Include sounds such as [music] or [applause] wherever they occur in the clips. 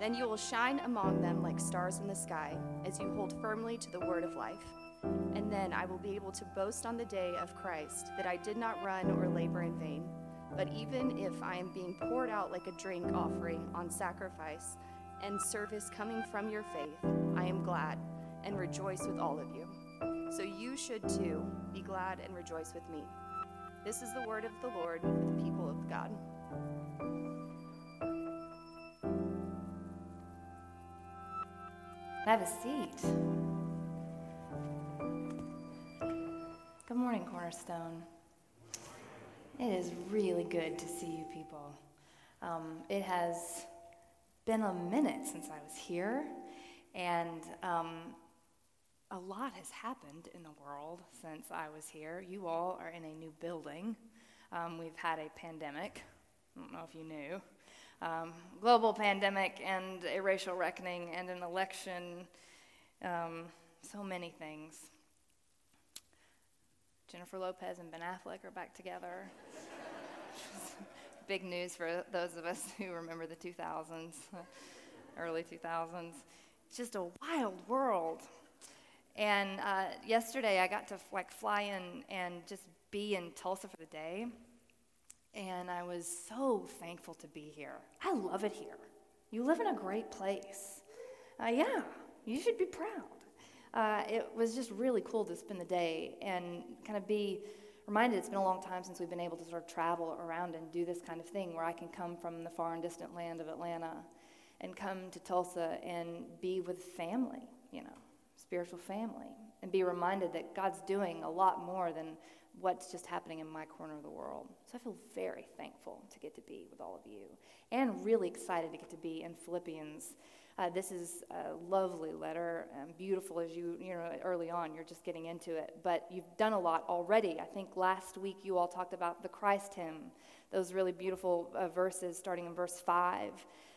Then you will shine among them like stars in the sky, as you hold firmly to the word of life. And then I will be able to boast on the day of Christ that I did not run or labor in vain. But even if I am being poured out like a drink offering on sacrifice and service coming from your faith, I am glad and rejoice with all of you. So you should too be glad and rejoice with me. This is the word of the Lord for the people of God. Have a seat. Good morning, Cornerstone. It is really good to see you people. Um, it has been a minute since I was here, and um, a lot has happened in the world since I was here. You all are in a new building. Um, we've had a pandemic. I don't know if you knew. Um, global pandemic and a racial reckoning and an election. Um, so many things. Jennifer Lopez and Ben Affleck are back together. [laughs] Big news for those of us [laughs] who remember the 2000s, [laughs] early 2000s. It's just a wild world. And uh, yesterday I got to like fly in and just be in Tulsa for the day. And I was so thankful to be here. I love it here. You live in a great place. Uh, yeah, you should be proud. Uh, it was just really cool to spend the day and kind of be reminded it's been a long time since we've been able to sort of travel around and do this kind of thing where I can come from the far and distant land of Atlanta and come to Tulsa and be with family, you know spiritual family and be reminded that God's doing a lot more than what's just happening in my corner of the world. So I feel very thankful to get to be with all of you and really excited to get to be in Philippians. Uh, this is a lovely letter, and um, beautiful as you, you know, early on, you're just getting into it. But you've done a lot already. I think last week you all talked about the Christ hymn, those really beautiful uh, verses starting in verse 5,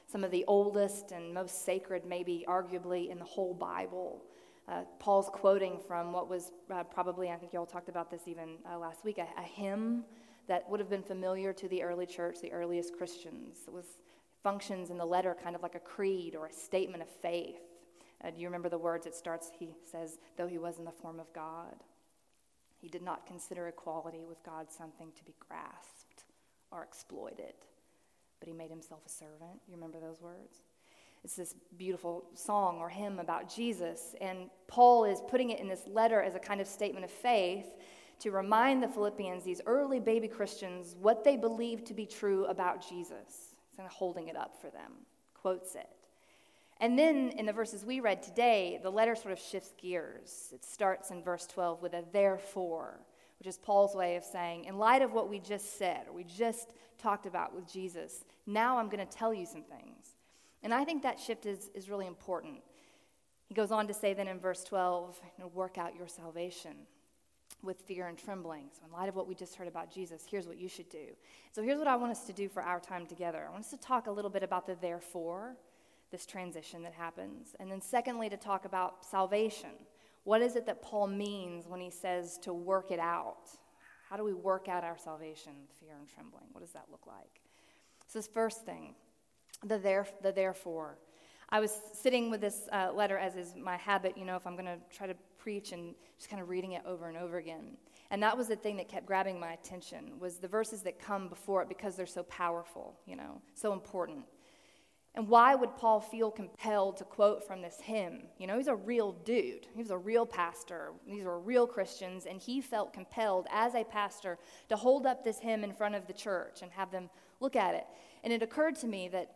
some of the oldest and most sacred, maybe arguably, in the whole Bible. Uh, Paul's quoting from what was uh, probably, I think you all talked about this even uh, last week, a, a, hymn that would have been familiar to the early church, the earliest Christians. It was functions in the letter kind of like a creed or a statement of faith. Do you remember the words? It starts, he says, though he was in the form of God, he did not consider equality with God something to be grasped or exploited, but he made himself a servant. You remember those words? It's this beautiful song or hymn about Jesus. And Paul is putting it in this letter as a kind of statement of faith to remind the Philippians, these early baby Christians, what they believed to be true about Jesus. He's kind of holding it up for them, quotes it. And then in the verses we read today, the letter sort of shifts gears. It starts in verse 12 with a therefore, which is Paul's way of saying, in light of what we just said, or we just talked about with Jesus, now I'm going to tell you some things. And I think that shift is, is really important. He goes on to say then in verse 12, you know, work out your salvation with fear and trembling. So, in light of what we just heard about Jesus, here's what you should do. So, here's what I want us to do for our time together. I want us to talk a little bit about the therefore, this transition that happens. And then, secondly, to talk about salvation. What is it that Paul means when he says to work it out? How do we work out our salvation fear and trembling? What does that look like? So, this first thing, the, there, the therefore. I was sitting with this uh, letter, as is my habit, you know, if I'm going to try to preach and just kind of reading it over and over again. And that was the thing that kept grabbing my attention was the verses that come before it because they're so powerful, you know, so important. And why would Paul feel compelled to quote from this hymn? You know, he's a real dude. He was a real pastor. These were real Christians, and he felt compelled as a pastor to hold up this hymn in front of the church and have them look at it. And it occurred to me that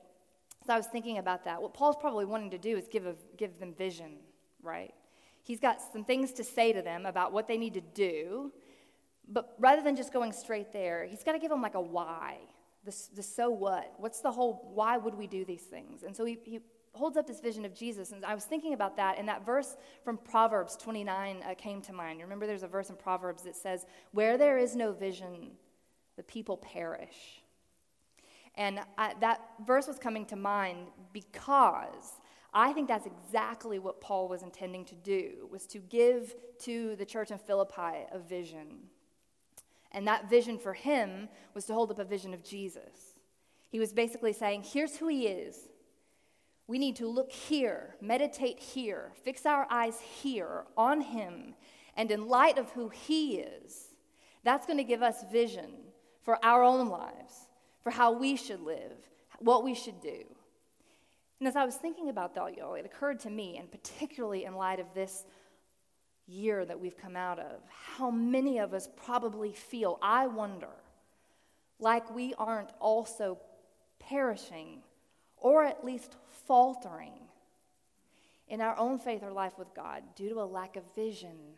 as I was thinking about that, what Paul's probably wanting to do is give, a, give them vision, right? He's got some things to say to them about what they need to do, but rather than just going straight there, he's got to give them like a why, the, the so what. What's the whole, why would we do these things? And so he, he holds up this vision of Jesus. And I was thinking about that, and that verse from Proverbs 29 uh, came to mind. Remember, there's a verse in Proverbs that says, Where there is no vision, the people perish. And I, that verse was coming to mind because I think that's exactly what Paul was intending to do, was to give to the church in Philippi a vision. And that vision for him was to hold up a vision of Jesus. He was basically saying, here's who he is. We need to look here, meditate here, fix our eyes here on him. And in light of who he is, that's going to give us vision for our own lives, for how we should live, what we should do. And as I was thinking about that, y'all, it occurred to me, and particularly in light of this year that we've come out of, how many of us probably feel, I wonder, like we aren't also perishing or at least faltering in our own faith or life with God due to a lack of vision,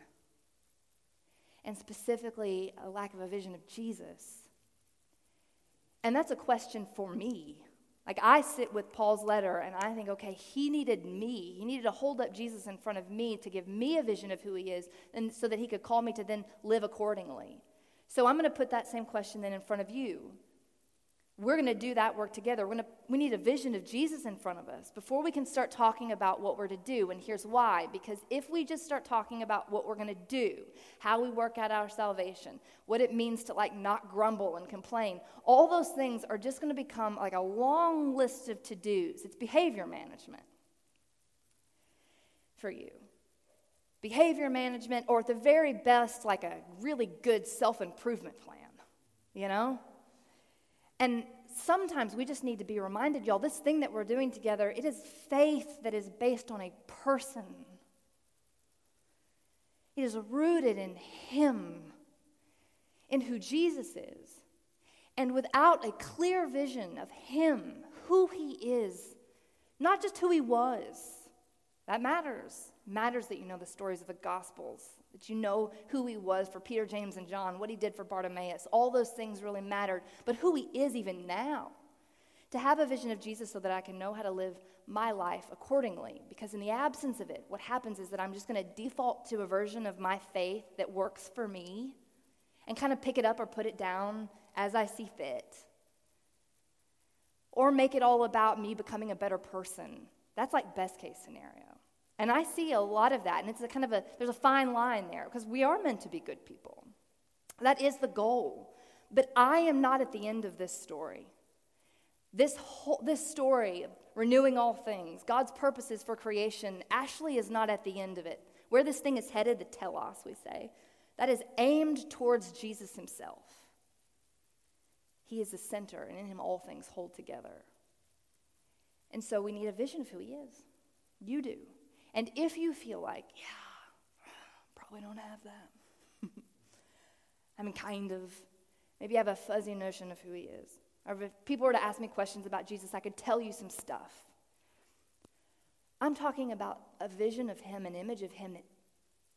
and specifically a lack of a vision of Jesus. And that's a question for me like I sit with Paul's letter and I think, okay, he needed me. He needed to hold up Jesus in front of me to give me a vision of who he is and so that he could call me to then live accordingly. So I'm going to put that same question then in front of you. We're going to do that work together. We're to, we need a vision of Jesus in front of us before we can start talking about what we're to do. And here's why because if we just start talking about what we're going to do, how we work out our salvation, what it means to like not grumble and complain, all those things are just going to become like a long list of to dos. It's behavior management for you. Behavior management, or at the very best, like a really good self improvement plan, you know? And sometimes we just need to be reminded, y'all, this thing that we're doing together, it is faith that is based on a person. It is rooted in Him, in who Jesus is. And without a clear vision of Him, who He is, not just who He was, that matters. Matters that you know the stories of the Gospels that you know who he was for Peter, James, and John, what he did for Bartimaeus. All those things really mattered, but who he is even now. To have a vision of Jesus so that I can know how to live my life accordingly. Because in the absence of it, what happens is that I'm just going to default to a version of my faith that works for me and kind of pick it up or put it down as I see fit. Or make it all about me becoming a better person. That's like best case scenario. And I see a lot of that, and it's a kind of a, there's a fine line there because we are meant to be good people. That is the goal. But I am not at the end of this story. This, whole, this story, renewing all things, God's purposes for creation, Ashley is not at the end of it. Where this thing is headed, the telos, we say, that is aimed towards Jesus himself. He is the center, and in him all things hold together. And so we need a vision of who he is. You do. And if you feel like, yeah, probably don't have that, [laughs] I mean, kind of, maybe I have a fuzzy notion of who he is. Or if people were to ask me questions about Jesus, I could tell you some stuff. I'm talking about a vision of him, an image of him that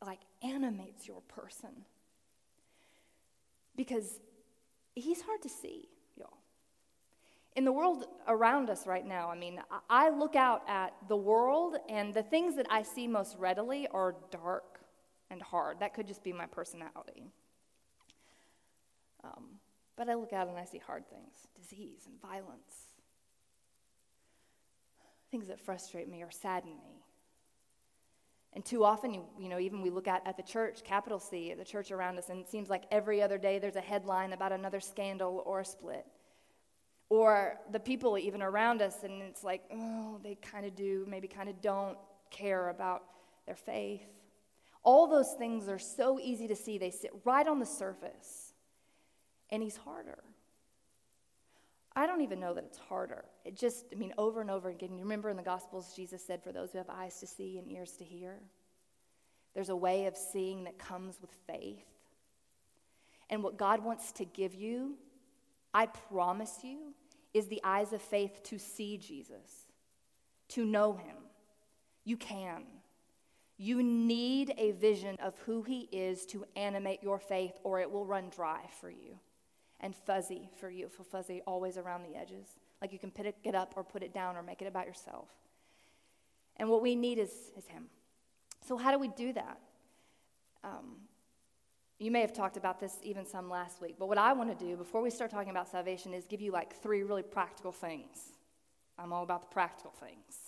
like animates your person. Because he's hard to see in the world around us right now, I mean, I look out at the world, and the things that I see most readily are dark and hard. That could just be my personality. Um, but I look out and I see hard things disease and violence, things that frustrate me or sadden me. And too often, you, you know, even we look at, at the church, capital C, at the church around us, and it seems like every other day there's a headline about another scandal or a split or the people even around us, and it's like, oh, they kind of do, maybe kind of don't care about their faith. All those things are so easy to see. They sit right on the surface. And he's harder. I don't even know that it's harder. It just, I mean, over and over again, you remember in the Gospels, Jesus said, for those who have eyes to see and ears to hear, there's a way of seeing that comes with faith. And what God wants to give you I promise you, is the eyes of faith to see Jesus, to know him. You can. You need a vision of who he is to animate your faith, or it will run dry for you and fuzzy for you. For fuzzy always around the edges. Like you can pick it up or put it down or make it about yourself. And what we need is, is Him. So, how do we do that? Um, you may have talked about this even some last week, but what I want to do before we start talking about salvation is give you like three really practical things. I'm all about the practical things.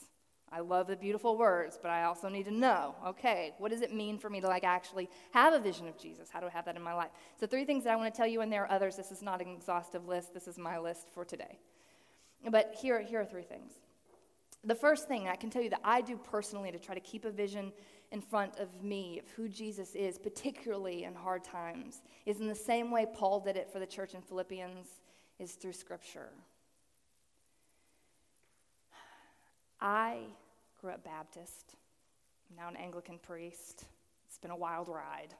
I love the beautiful words, but I also need to know, okay, what does it mean for me to like actually have a vision of Jesus? How do I have that in my life? So three things that I want to tell you, and there are others. This is not an exhaustive list. This is my list for today. But here, here are three things. The first thing I can tell you that I do personally to try to keep a vision in front of me of who Jesus is, particularly in hard times, is in the same way Paul did it for the church in Philippians, is through Scripture. I grew up Baptist, I'm now an Anglican priest. It's been a wild ride.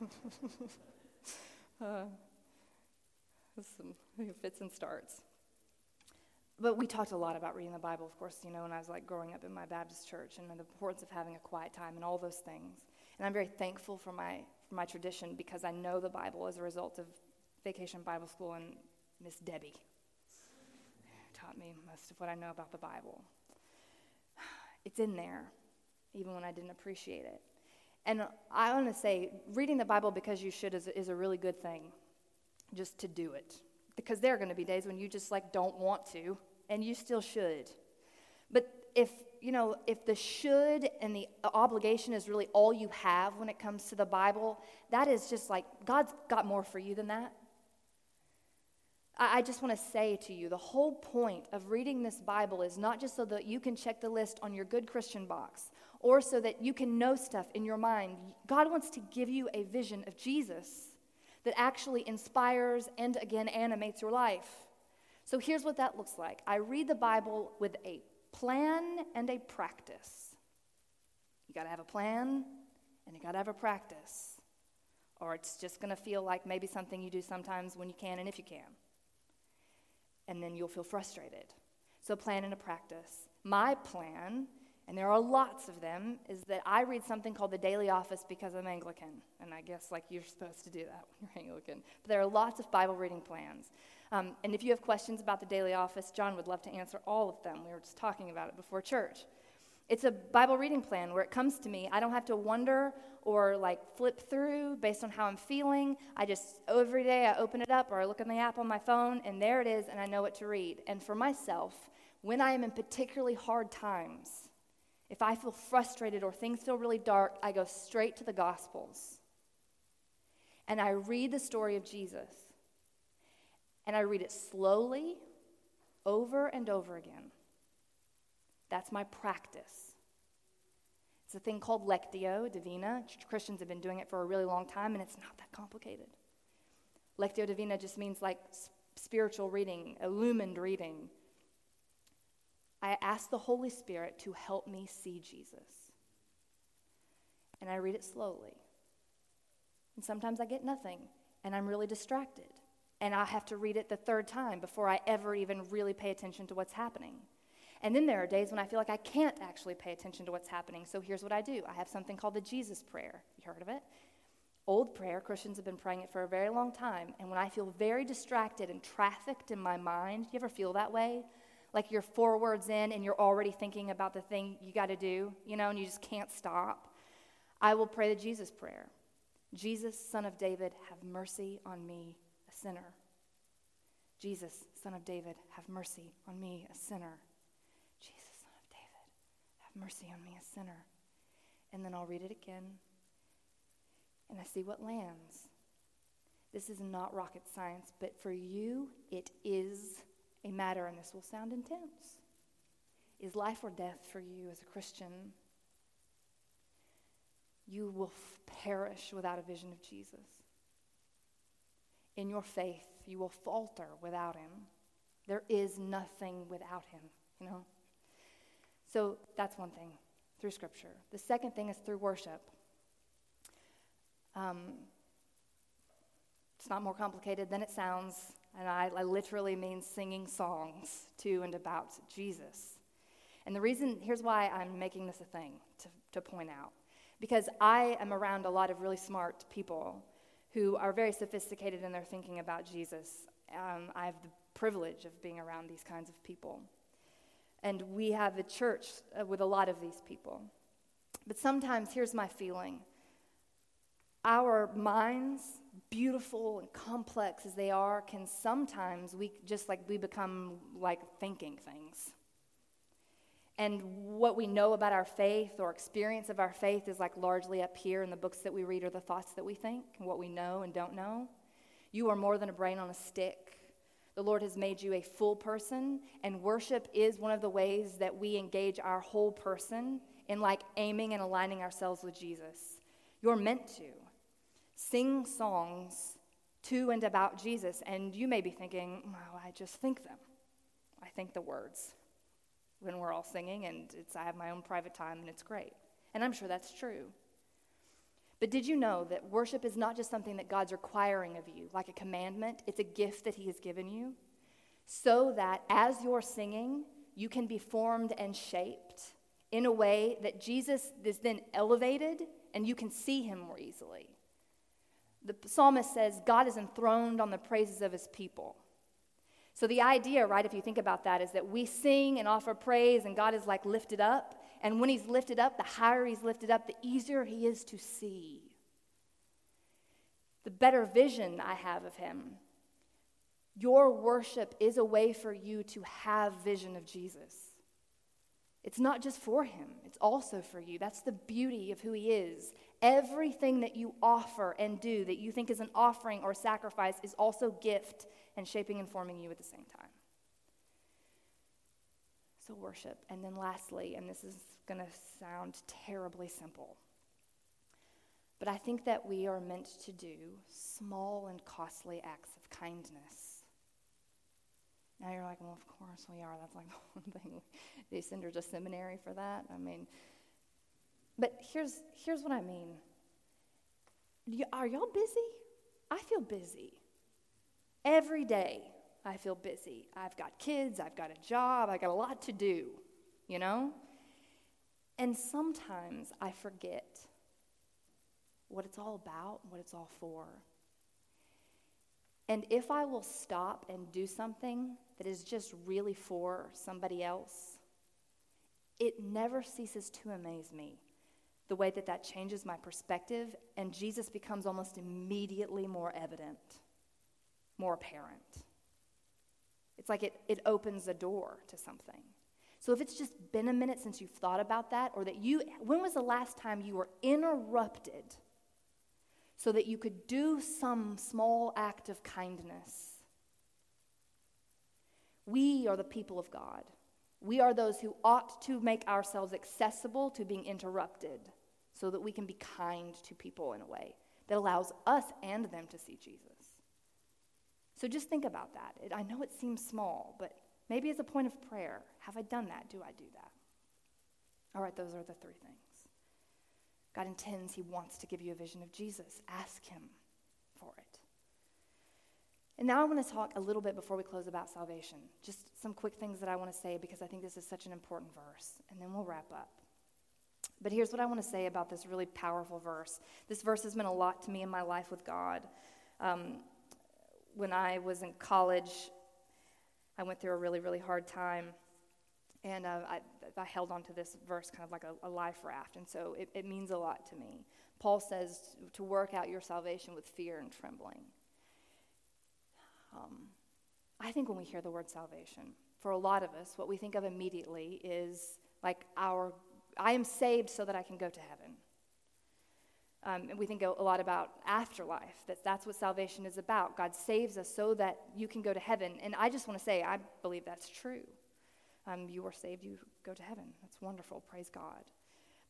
[laughs] uh, some fits and starts. But we talked a lot about reading the Bible, of course, you know, when I was like growing up in my Baptist church and the importance of having a quiet time and all those things. And I'm very thankful for my, for my tradition because I know the Bible as a result of Vacation Bible School and Miss Debbie taught me most of what I know about the Bible. It's in there, even when I didn't appreciate it. And I want to say, reading the Bible because you should is, is a really good thing, just to do it. Because there are going to be days when you just like don't want to, and you still should. But if you know, if the should and the obligation is really all you have when it comes to the Bible, that is just like God's got more for you than that. I just want to say to you the whole point of reading this Bible is not just so that you can check the list on your good Christian box or so that you can know stuff in your mind. God wants to give you a vision of Jesus that actually inspires and again animates your life. So here's what that looks like I read the Bible with a plan and a practice. You got to have a plan and you got to have a practice, or it's just going to feel like maybe something you do sometimes when you can and if you can and then you'll feel frustrated. So, plan and a practice. My plan, and there are lots of them, is that I read something called the Daily Office because I'm Anglican. And I guess, like, you're supposed to do that when you're Anglican. But there are lots of Bible reading plans. Um, and if you have questions about the Daily Office, John would love to answer all of them. We were just talking about it before church. It's a Bible reading plan where it comes to me. I don't have to wonder or like flip through based on how I'm feeling. I just, every day, I open it up or I look in the app on my phone and there it is and I know what to read. And for myself, when I am in particularly hard times, if I feel frustrated or things feel really dark, I go straight to the Gospels and I read the story of Jesus. And I read it slowly, over and over again. That's my practice. It's a thing called Lectio Divina. Christians have been doing it for a really long time, and it's not that complicated. Lectio Divina just means like spiritual reading, illumined reading. I ask the Holy Spirit to help me see Jesus. And I read it slowly. And sometimes I get nothing, and I'm really distracted. And I have to read it the third time before I ever even really pay attention to what's happening. And then there are days when I feel like I can't actually pay attention to what's happening. So here's what I do I have something called the Jesus Prayer. You heard of it? Old prayer. Christians have been praying it for a very long time. And when I feel very distracted and trafficked in my mind, you ever feel that way? Like you're four words in and you're already thinking about the thing you got to do, you know, and you just can't stop. I will pray the Jesus prayer Jesus, son of David, have mercy on me, sinner. Jesus, son of David, have mercy on me, a sinner. Jesus, son of David, have mercy on me, a sinner. And then I'll read it again, and I see what lands. This is not rocket science, but for you, it is a matter, and this will sound intense. Is life or death for you as a Christian? You will f- perish without a vision of Jesus. In your faith, you will falter without him. There is nothing without him, you know? So that's one thing through Scripture. The second thing is through worship. Um, it's not more complicated than it sounds, and I, I literally mean singing songs to and about Jesus. And the reason, here's why I'm making this a thing to, to point out. Because I am around a lot of really smart people who are very sophisticated in their thinking about Jesus. Um, I have the privilege of being around these kinds of people. And we have a church uh, with a lot of these people. But sometimes, here's my feeling our minds, beautiful and complex as they are, can sometimes we just like we become like thinking things. And what we know about our faith or experience of our faith is like largely up here in the books that we read or the thoughts that we think and what we know and don't know. You are more than a brain on a stick. The Lord has made you a full person, and worship is one of the ways that we engage our whole person in like aiming and aligning ourselves with Jesus. You're meant to sing songs to and about Jesus, and you may be thinking, well, I just think them. I think the words when we're all singing, and it's, I have my own private time, and it's great. And I'm sure that's true. But did you know that worship is not just something that God's requiring of you, like a commandment? It's a gift that He has given you, so that as you're singing, you can be formed and shaped in a way that Jesus is then elevated and you can see Him more easily. The psalmist says, God is enthroned on the praises of His people. So, the idea, right, if you think about that, is that we sing and offer praise, and God is like lifted up. And when He's lifted up, the higher He's lifted up, the easier He is to see. The better vision I have of Him. Your worship is a way for you to have vision of Jesus. It's not just for Him, it's also for you. That's the beauty of who He is. Everything that you offer and do that you think is an offering or sacrifice is also gift and shaping and forming you at the same time. So, worship. And then, lastly, and this is going to sound terribly simple, but I think that we are meant to do small and costly acts of kindness. Now you're like, well, of course we are. That's like the [laughs] one thing. They send her to seminary for that. I mean, but here's, here's what I mean. Are y'all busy? I feel busy. Every day, I feel busy. I've got kids, I've got a job, I've got a lot to do, you know? And sometimes I forget what it's all about, what it's all for. And if I will stop and do something that is just really for somebody else, it never ceases to amaze me the way that that changes my perspective, and Jesus becomes almost immediately more evident more apparent. It's like it, it opens a door to something. So if it's just been a minute since you've thought about that, or that you, when was the last time you were interrupted so that you could do some small act of kindness? We are the people of God. We are those who ought to make ourselves accessible to being interrupted so that we can be kind to people in a way that allows us and them to see Jesus. So just think about that. It, I know it seems small, but maybe as a point of prayer, have I done that? Do I do that? All right, those are the three things. God intends, He wants to give you a vision of Jesus. Ask Him for it. And now I want to talk a little bit before we close about salvation. Just some quick things that I want to say because I think this is such an important verse, and then we'll wrap up. But here's what I want to say about this really powerful verse. This verse has meant a lot to me in my life with God. Um, when I was in college, I went through a really, really hard time. And uh, I, I, held on to this verse kind of like a, a life raft. And so it, it, means a lot to me. Paul says to work out your salvation with fear and trembling. Um, I think when we hear the word salvation, for a lot of us, what we think of immediately is like our, I am saved so that I can go to heaven. Um, and we think a lot about afterlife, that that's what salvation is about. God saves us so that you can go to heaven. And I just want to say, I believe that's true. Um, you are saved, you go to heaven. That's wonderful. Praise God.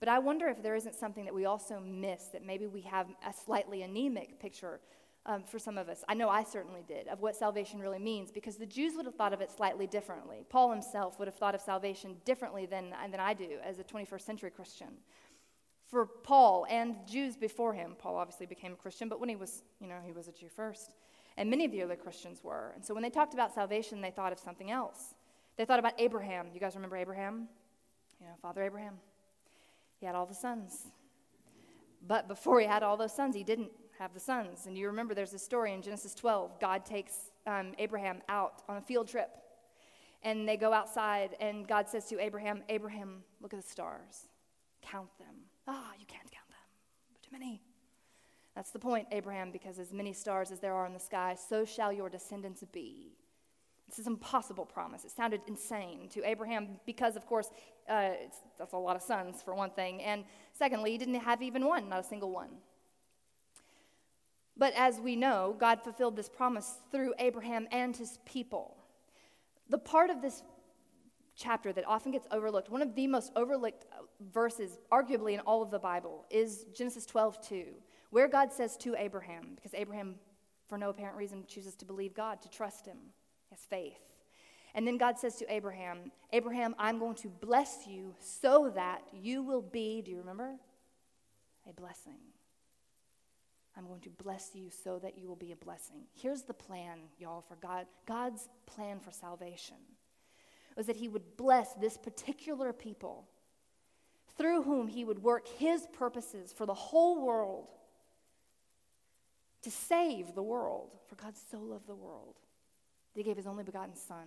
But I wonder if there isn't something that we also miss, that maybe we have a slightly anemic picture um, for some of us. I know I certainly did, of what salvation really means, because the Jews would have thought of it slightly differently. Paul himself would have thought of salvation differently than, than I do as a 21st century Christian for Paul and Jews before him. Paul obviously became a Christian, but when he was, you know, he was a Jew first. And many of the other Christians were. And so when they talked about salvation, they thought of something else. They thought about Abraham. You guys remember Abraham? You know, Father Abraham. He had all the sons. But before he had all those sons, he didn't have the sons. And you remember there's a story in Genesis 12. God takes um, Abraham out on a field trip. And they go outside, and God says to Abraham, Abraham, look at the stars, count them. Ah, oh, you can't count them, too many. That's the point, Abraham, because as many stars as there are in the sky, so shall your descendants be. This is an impossible promise. It sounded insane to Abraham because, of course, uh, that's a lot of sons, for one thing. And secondly, he didn't have even one, not a single one. But as we know, God fulfilled this promise through Abraham and his people. The part of this chapter that often gets overlooked, one of the most overlooked uh, verses, arguably, in all of the Bible, is Genesis 12 2 where God says to Abraham, because Abraham, for no apparent reason, chooses to believe God, to trust him, has faith. And then God says to Abraham, Abraham, I'm going to bless you so that you will be, do you remember? A blessing. I'm going to bless you so that you will be a blessing. Here's the plan, y'all, for God. God's plan for salvation was that He would bless this particular people through whom He would work His purposes for the whole world to save the world. For God so loved the world that he gave his only begotten son.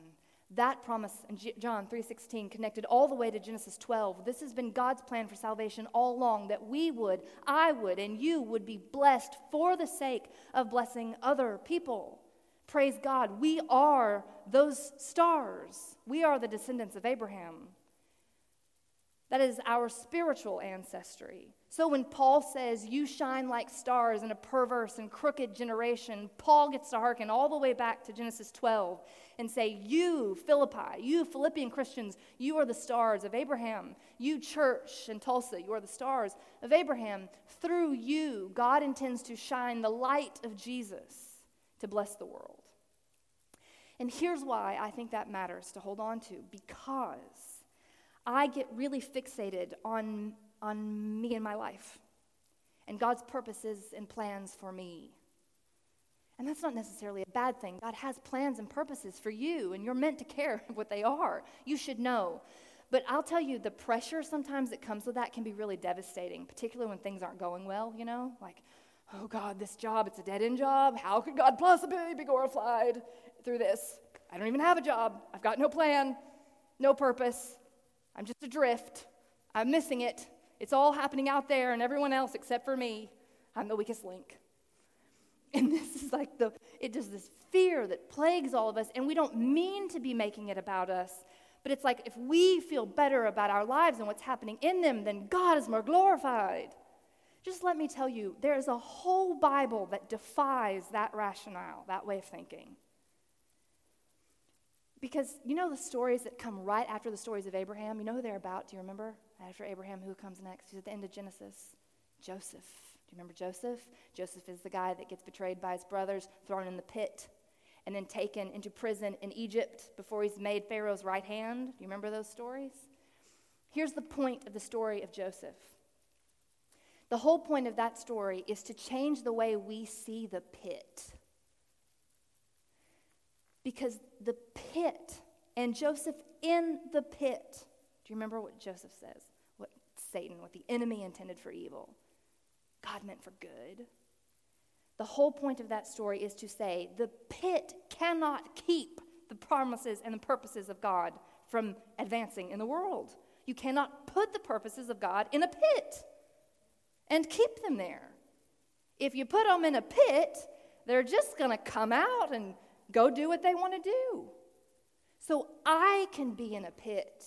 That promise in John 3:16 connected all the way to Genesis 12. This has been God's plan for salvation all along that we would, I would, and you would be blessed for the sake of blessing other people. Praise God. We are those stars. We are the descendants of Abraham. That is our spiritual ancestry. So when Paul says, You shine like stars in a perverse and crooked generation, Paul gets to hearken all the way back to Genesis 12 and say, You, Philippi, you, Philippian Christians, you are the stars of Abraham. You, church in Tulsa, you are the stars of Abraham. Through you, God intends to shine the light of Jesus to bless the world. And here's why I think that matters to hold on to because I get really fixated on, on me and my life and God's purposes and plans for me. And that's not necessarily a bad thing. God has plans and purposes for you, and you're meant to care [laughs] what they are. You should know. But I'll tell you, the pressure sometimes that comes with that can be really devastating, particularly when things aren't going well, you know? Like, oh God, this job, it's a dead end job. How could God possibly be glorified through this? I don't even have a job. I've got no plan, no purpose. I'm just adrift. I'm missing it. It's all happening out there and everyone else except for me. I'm the weakest link. And [laughs] this is like the, it does this fear that plagues all of us, and we don't mean to be making it about us. But it's like if we feel better about our lives and what's happening in them, then God is more glorified. Just let me tell you, there is a whole Bible that defies that rationale, that way of thinking. Because you know the stories that come right after the stories of Abraham? You know who they're about? Do you remember? After Abraham, who comes next? He's at the end of Genesis. Joseph. Do you remember Joseph? Joseph is the guy that gets betrayed by his brothers, thrown in the pit, and then taken into prison in Egypt before he's made Pharaoh's right hand. Do you remember those stories? Here's the point of the story of Joseph. The whole point of that story is to change the way we see the pit. Because the pit and Joseph in the pit. Do you remember what Joseph says? What Satan, what the enemy intended for evil, God meant for good. The whole point of that story is to say the pit cannot keep the promises and the purposes of God from advancing in the world. You cannot put the purposes of God in a pit and keep them there. If you put them in a pit, they're just going to come out and go do what they want to do. So I can be in a pit.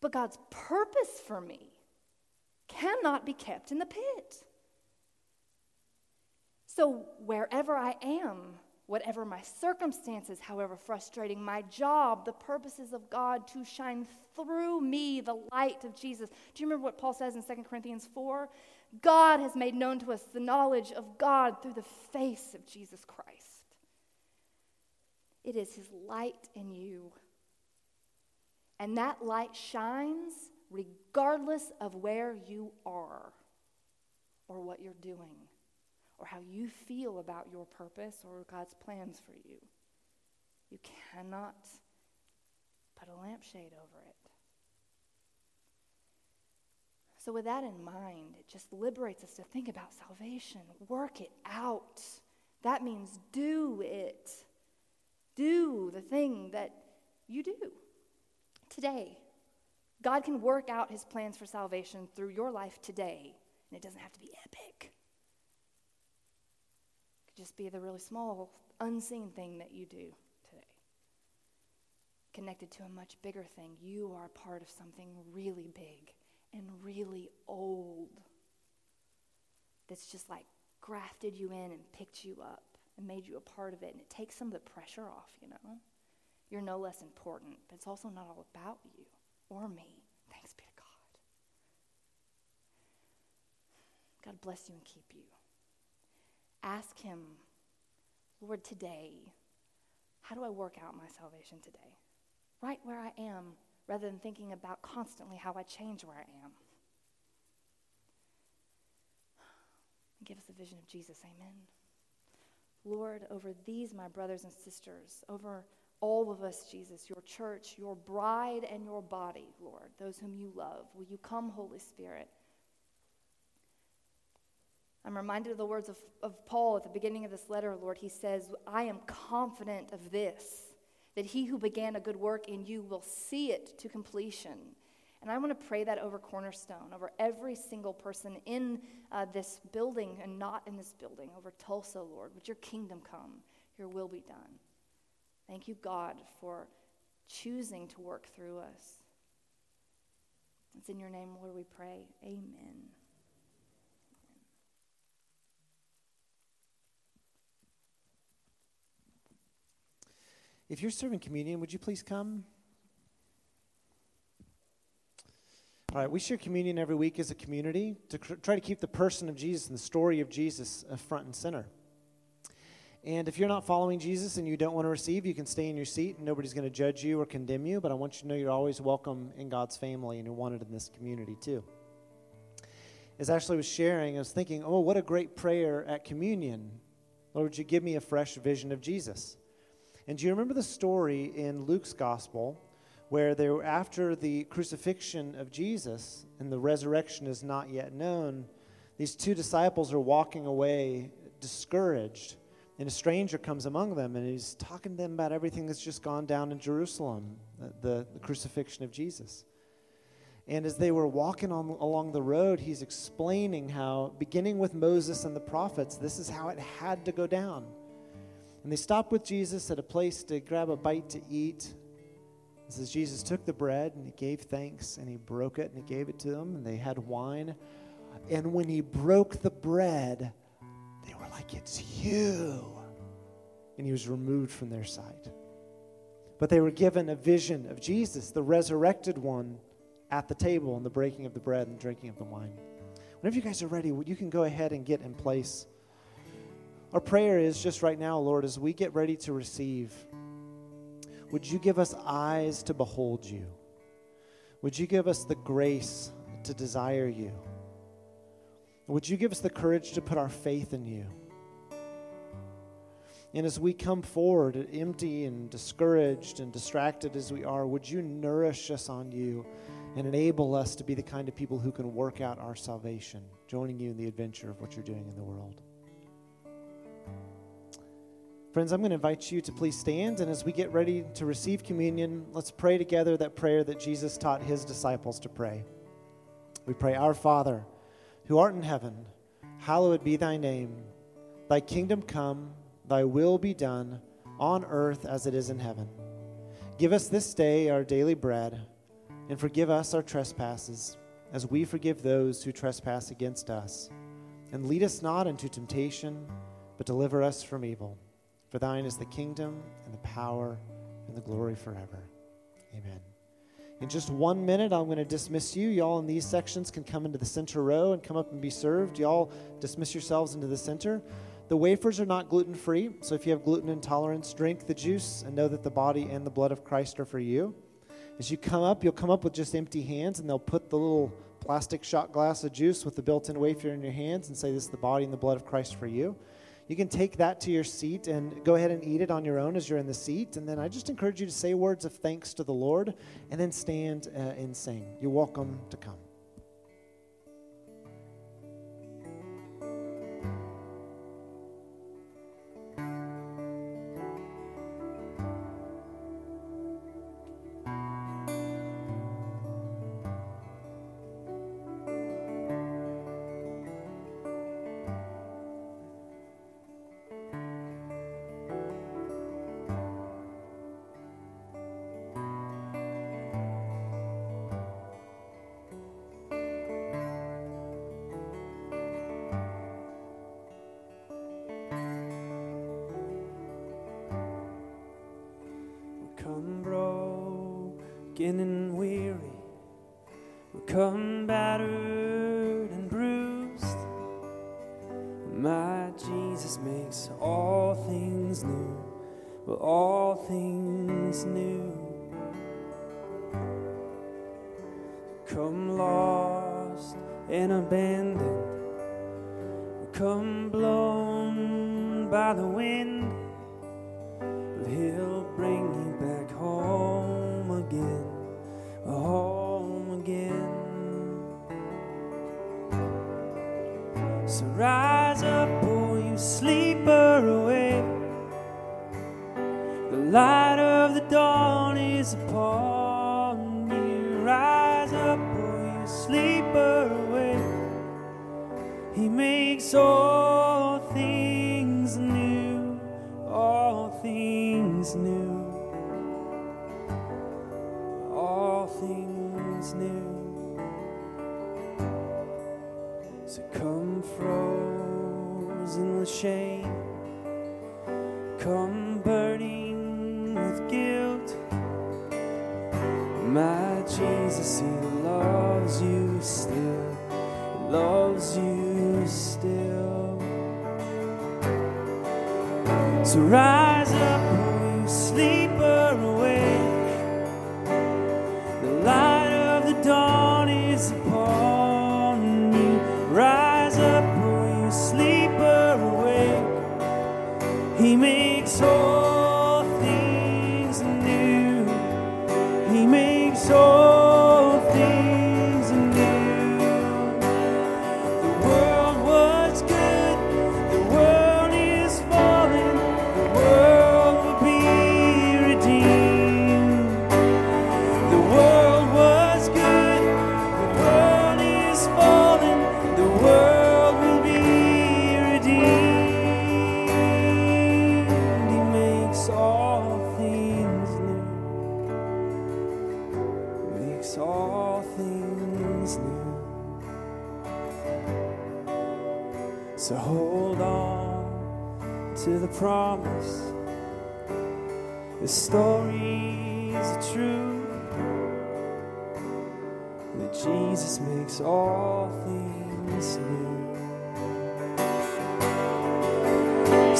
But God's purpose for me cannot be kept in the pit. So wherever I am, whatever my circumstances, however frustrating my job, the purposes of God to shine through me the light of Jesus. Do you remember what Paul says in 2 Corinthians 4? God has made known to us the knowledge of God through the face of Jesus Christ. It is His light in you. And that light shines regardless of where you are or what you're doing or how you feel about your purpose or God's plans for you. You cannot put a lampshade over it. So, with that in mind, it just liberates us to think about salvation. Work it out. That means do it do the thing that You do. Today. God can work out his plans for salvation through your life today, and it doesn't have to be epic. Just be the really small, unseen thing that you do today. Connected to a much bigger thing. You are part of something really big and really old that's just like grafted you in and picked you up and made you a part of it, and it takes some of the pressure off, you know? You're no less important, but it's also not all about you or me. Thanks be to God. God bless you and keep you. Ask Him, Lord, today, how do I work out my salvation today? Right where I am, rather than thinking about constantly how I change where I am. And give us a vision of Jesus. Amen. Lord, over these, my brothers and sisters, over all of us, Jesus, your church, your bride, and your body, Lord, those whom you love. Will you come, Holy Spirit? I'm reminded of the words of, of Paul at the beginning of this letter, Lord. He says, I am confident of this, that he who began a good work in you will see it to completion. And I want to pray that over Cornerstone, over every single person in uh, this building and not in this building, over Tulsa, Lord. Would your kingdom come? Your will be done. Thank you, God, for choosing to work through us. It's in your name, Lord, we pray. Amen. If you're serving communion, would you please come? All right, we share communion every week as a community to cr- try to keep the person of Jesus and the story of Jesus uh, front and center. And if you're not following Jesus and you don't want to receive, you can stay in your seat and nobody's going to judge you or condemn you. But I want you to know you're always welcome in God's family and you're wanted in this community too. As Ashley was sharing, I was thinking, oh, what a great prayer at communion. Lord, would you give me a fresh vision of Jesus? And do you remember the story in Luke's gospel where they were after the crucifixion of Jesus and the resurrection is not yet known? These two disciples are walking away discouraged and a stranger comes among them and he's talking to them about everything that's just gone down in Jerusalem, the, the, crucifixion of Jesus. And as they were walking on, along the road, he's explaining how, beginning with Moses and the prophets, this is how it had to go down. And they stopped with Jesus at a place to grab a bite to eat. It says Jesus took the bread and he gave thanks and he broke it and he gave it to them and they had wine. And when he broke the bread, they were like, It's you. And he was removed from their sight. But they were given a vision of Jesus, the resurrected one, at the table and the breaking of the bread and drinking of the wine. Whenever you guys are ready, you can go ahead and get in place. Our prayer is just right now, Lord, as we get ready to receive, would you give us eyes to behold you? Would you give us the grace to desire you? Would you give us the courage to put our faith in you? And as we come forward, empty and discouraged and distracted as we are, would you nourish us on you and enable us to be the kind of people who can work out our salvation, joining you in the adventure of what you're doing in the world? Friends, I'm going to invite you to please stand. And as we get ready to receive communion, let's pray together that prayer that Jesus taught his disciples to pray. We pray, Our Father, who art in heaven, hallowed be thy name. Thy kingdom come. Thy will be done on earth as it is in heaven. Give us this day our daily bread, and forgive us our trespasses, as we forgive those who trespass against us. And lead us not into temptation, but deliver us from evil. For thine is the kingdom, and the power, and the glory forever. Amen. In just one minute, I'm going to dismiss you. Y'all in these sections can come into the center row and come up and be served. Y'all dismiss yourselves into the center. The wafers are not gluten free, so if you have gluten intolerance, drink the juice and know that the body and the blood of Christ are for you. As you come up, you'll come up with just empty hands, and they'll put the little plastic shot glass of juice with the built in wafer in your hands and say, This is the body and the blood of Christ for you. You can take that to your seat and go ahead and eat it on your own as you're in the seat. And then I just encourage you to say words of thanks to the Lord and then stand uh, and sing. You're welcome to come. All things new. Come lost and abandoned, come blown by the wind. but He'll bring you back home again, home again. So rise up, oh you sleeper, awake. Light of the dawn is upon you. Rise up, oh you sleeper, awake. He makes all things new, all things new, all things new. So come frozen with shame, Jesus, He loves you still, He loves you still. So rise up, you sleeper,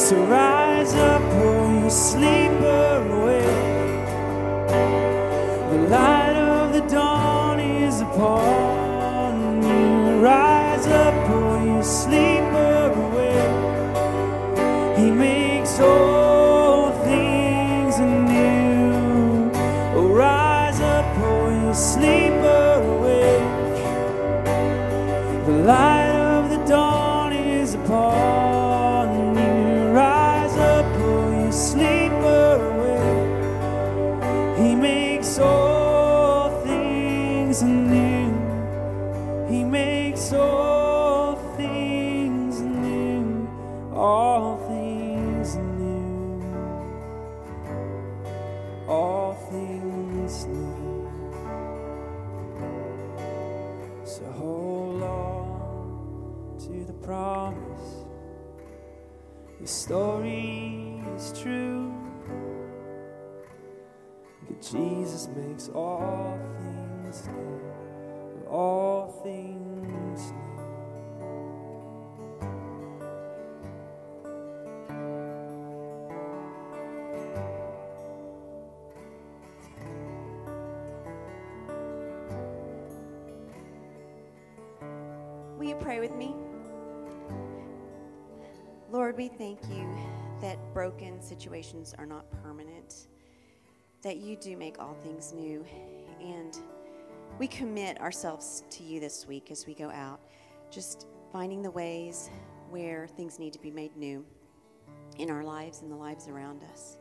So rise up, oh you sleeper, awake. The light of the dawn is upon you. Rise up, oh you sleeper, pray with me? Lord, we thank you that broken situations are not permanent, that you do make all things new. And we commit ourselves to you this week as we go out, just finding the ways where things need to be made new in our lives and the lives around us.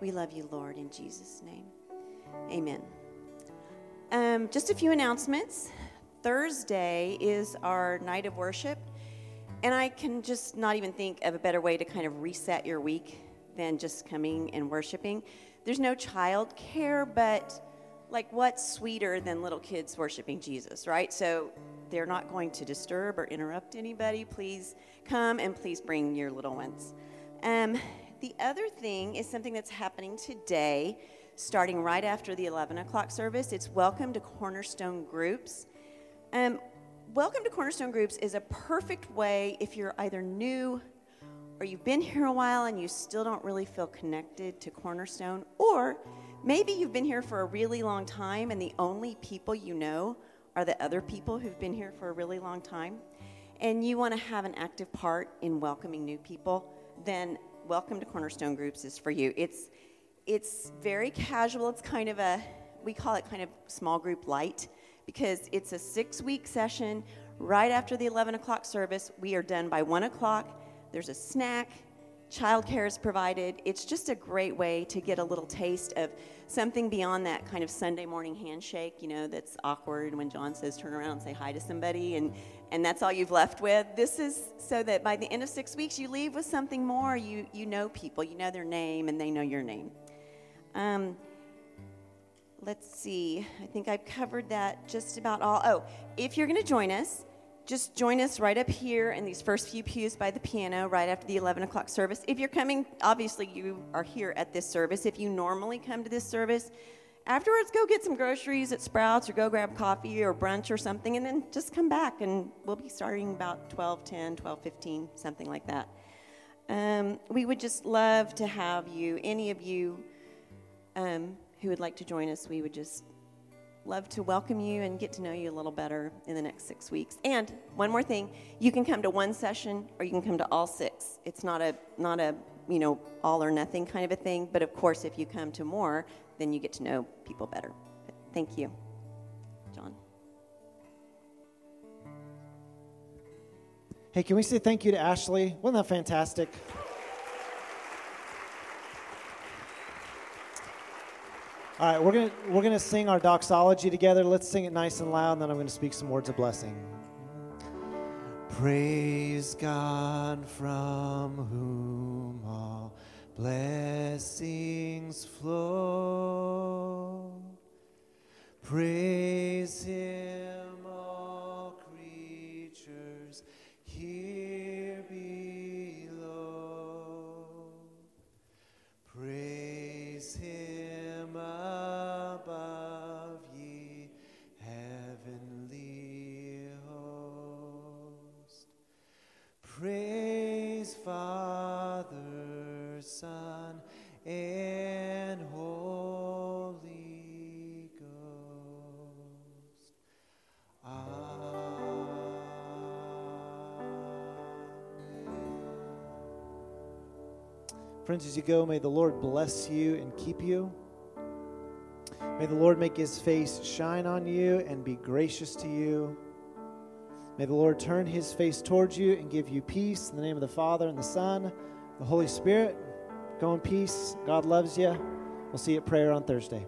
We love you, Lord, in Jesus' name. Amen. Um, just a few announcements. Thursday is our night of worship, and I can just not even think of a better way to kind of reset your week than just coming and worshiping. There's no child care, but like what's sweeter than little kids worshiping Jesus, right? So they're not going to disturb or interrupt anybody. Please come and please bring your little ones. Um, the other thing is something that's happening today. starting right after the 11 o'clock service. It's Welcome to Cornerstone Groups. Um, welcome to Cornerstone Groups is a perfect way if you're either new or you've been here a while and you still don't really feel connected to Cornerstone, or maybe you've been here for a really long time and the only people you know are the other people who've been here for a really long time, and you want to have an active part in welcoming new people, then Welcome to Cornerstone Groups is for you. It's it's very casual. It's kind of a we call it kind of small group light because it's a six week session right after the 11 o'clock service. We are done by 1 o'clock. There's a snack, childcare is provided. It's just a great way to get a little taste of something beyond that kind of Sunday morning handshake, you know, that's awkward when John says turn around and say hi to somebody and, and that's all you've left with. This is so that by the end of six weeks you leave with something more. You, you know people, you know their name, and they know your name. Um, let's see. I think I've covered that just about all. Oh, if you're going to join us, just join us right up here in these first few pews by the piano right after the 11 o'clock service. If you're coming, obviously you are here at this service. If you normally come to this service, afterwards go get some groceries at Sprouts or go grab coffee or brunch or something and then just come back and we'll be starting about 12, 10, 12, 15, something like that. Um, we would just love to have you, any of you um, who would like to join us, we would just love to welcome you and get to know you a little better in the next six weeks. And one more thing, you can come to one session or you can come to all six. It's not a not a you know all or nothing kind of a thing. But of course, if you come to more, then you get to know people better. But thank you, John. Hey, can we say thank you to Ashley? Wasn't that fantastic? All right, we're gonna we're gonna sing our doxology together. Let's sing it nice and loud, and then I'm gonna speak some words of blessing. Praise God from whom all blessings flow. Praise Him, Praise Father, Son, and Holy Ghost. Amen. Friends, as you go, may the Lord bless you and keep you. May the Lord make his face shine on you and be gracious to you. May the Lord turn his face towards you and give you peace in the name of the Father and the Son, the Holy Spirit. Go in peace. God loves you. We'll see you at prayer on Thursday.